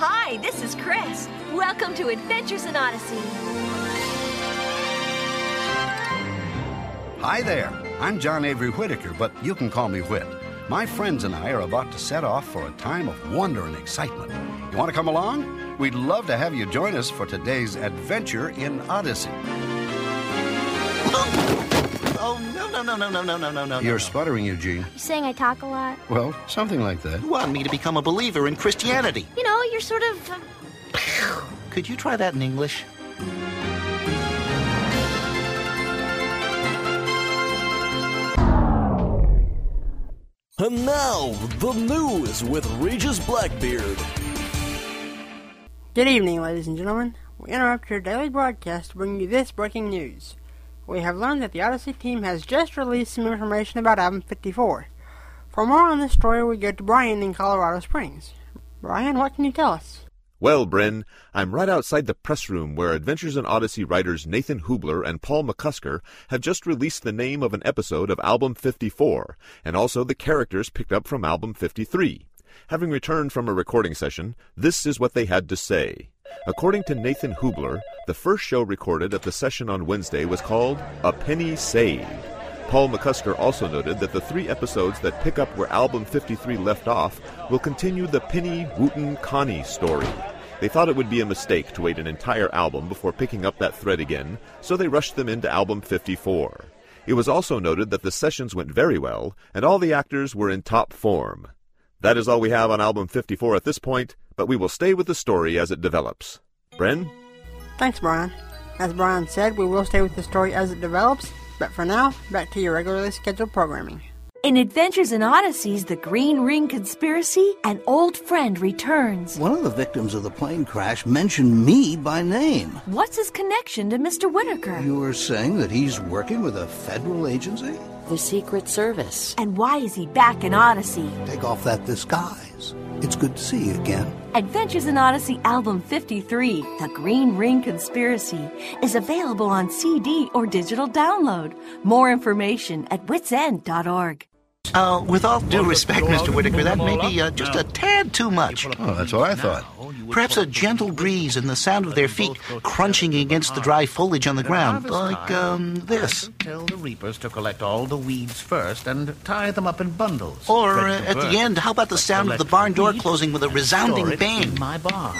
Hi, this is Chris. Welcome to Adventures in Odyssey. Hi there. I'm John Avery Whitaker, but you can call me Whit. My friends and I are about to set off for a time of wonder and excitement. You want to come along? We'd love to have you join us for today's adventure in Odyssey. no, no, no, no, no, no, no, no. You're no. sputtering, Eugene. You saying I talk a lot? Well, something like that. You want me to become a believer in Christianity. You know, you're sort of. Uh, Could you try that in English? And now, the news with Regis Blackbeard. Good evening, ladies and gentlemen. We interrupt your daily broadcast to bring you this breaking news. We have learned that the Odyssey team has just released some information about Album 54. For more on this story, we go to Brian in Colorado Springs. Brian, what can you tell us? Well, Bryn, I'm right outside the press room where Adventures in Odyssey writers Nathan Hoobler and Paul McCusker have just released the name of an episode of Album 54, and also the characters picked up from Album 53. Having returned from a recording session, this is what they had to say. According to Nathan Hoobler, the first show recorded at the session on Wednesday was called A Penny Saved. Paul McCusker also noted that the three episodes that pick up where album 53 left off will continue the Penny Wooten Connie story. They thought it would be a mistake to wait an entire album before picking up that thread again, so they rushed them into album 54. It was also noted that the sessions went very well, and all the actors were in top form. That is all we have on album 54 at this point, but we will stay with the story as it develops. Bren? Thanks, Brian. As Brian said, we will stay with the story as it develops, but for now, back to your regularly scheduled programming. In Adventures in Odysseys, The Green Ring Conspiracy, an old friend returns. One of the victims of the plane crash mentioned me by name. What's his connection to Mr. Whitaker? You were saying that he's working with a federal agency? The Secret Service. And why is he back in Odyssey? Take off that disguise. It's good to see you again. Adventures in Odyssey Album 53, The Green Ring Conspiracy, is available on CD or digital download. More information at whitsend.org. Uh, with all due respect, Mr. Whitaker, that may be uh, just a tad too much. Oh, that's what I thought. Perhaps a gentle breeze and the sound of their feet crunching against the dry foliage on the ground, like um, this. Tell the reapers to collect all the weeds first and tie them up in bundles. Or uh, at the end, how about the sound of the barn door closing with a resounding bang? in my barn.